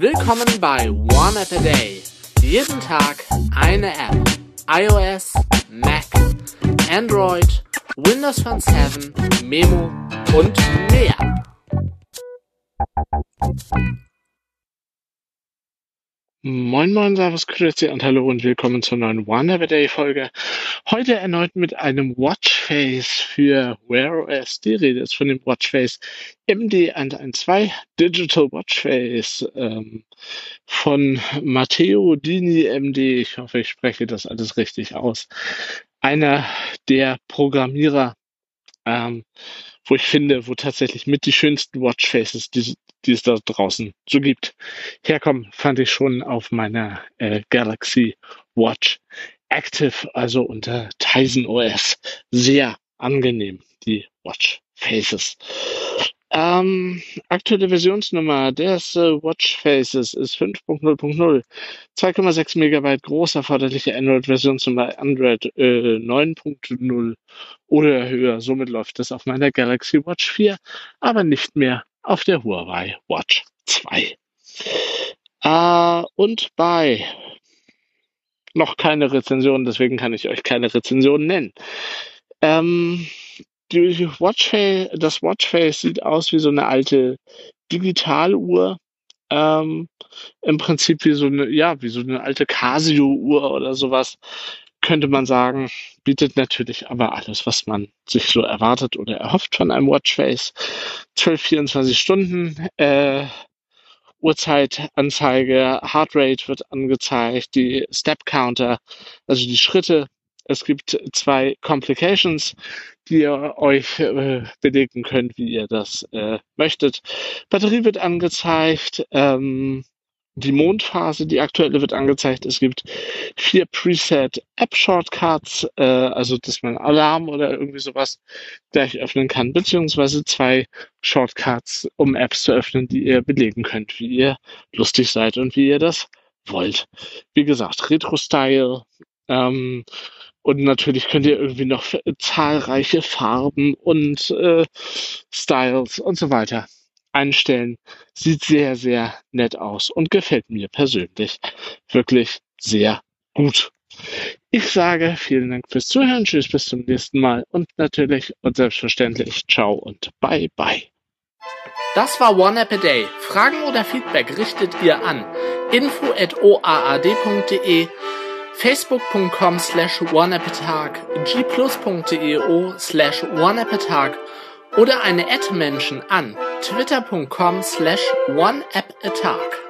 Willkommen bei One App a Day. Jeden Tag eine App. iOS, Mac, Android, Windows Phone 7, Memo und mehr. Moin Moin, Servus, Grüezi und Hallo und willkommen zur neuen One Day Folge. Heute erneut mit einem Watchface für Wear OS. Die Rede ist von dem Watchface MD112 Digital Watchface ähm, von Matteo Dini MD. Ich hoffe, ich spreche das alles richtig aus. Einer der Programmierer, ähm, wo ich finde, wo tatsächlich mit die schönsten Watchfaces, die, die es da draußen so gibt, herkommen, fand ich schon auf meiner äh, Galaxy Watch Active, also unter Tizen OS, sehr angenehm, die Watch Faces. Ähm, aktuelle Versionsnummer des äh, Watch Faces ist 5.0.0. 2,6 Megabyte groß, erforderliche Android-Versionsnummer Android äh, 9.0 oder höher. Somit läuft es auf meiner Galaxy Watch 4, aber nicht mehr auf der Huawei Watch 2. Äh, und bei noch keine Rezension, deswegen kann ich euch keine Rezension nennen. Ähm, die Watchface, das Watchface sieht aus wie so eine alte Digitaluhr. Ähm, Im Prinzip wie so eine, ja, wie so eine alte Casio-Uhr oder sowas, könnte man sagen. Bietet natürlich aber alles, was man sich so erwartet oder erhofft von einem Watchface. 12, 24 Stunden, äh, Uhrzeitanzeige, Heartrate wird angezeigt, die Step Counter, also die Schritte. Es gibt zwei Complications, die ihr euch äh, belegen könnt, wie ihr das äh, möchtet. Batterie wird angezeigt, ähm, die Mondphase, die aktuelle, wird angezeigt. Es gibt vier Preset App Shortcuts, äh, also dass man Alarm oder irgendwie sowas gleich öffnen kann, beziehungsweise zwei Shortcuts, um Apps zu öffnen, die ihr belegen könnt, wie ihr lustig seid und wie ihr das wollt. Wie gesagt, Retro-Style. Ähm, und natürlich könnt ihr irgendwie noch zahlreiche Farben und äh, Styles und so weiter einstellen. Sieht sehr, sehr nett aus und gefällt mir persönlich wirklich sehr gut. Ich sage vielen Dank fürs Zuhören. Tschüss, bis zum nächsten Mal und natürlich und selbstverständlich ciao und bye bye. Das war One App a Day. Fragen oder Feedback richtet ihr an info@oaad.de, facebook.com slash oneappatag, gplus.eo slash oneappatag oder eine Ad-Menschen an twitter.com slash oneappatag.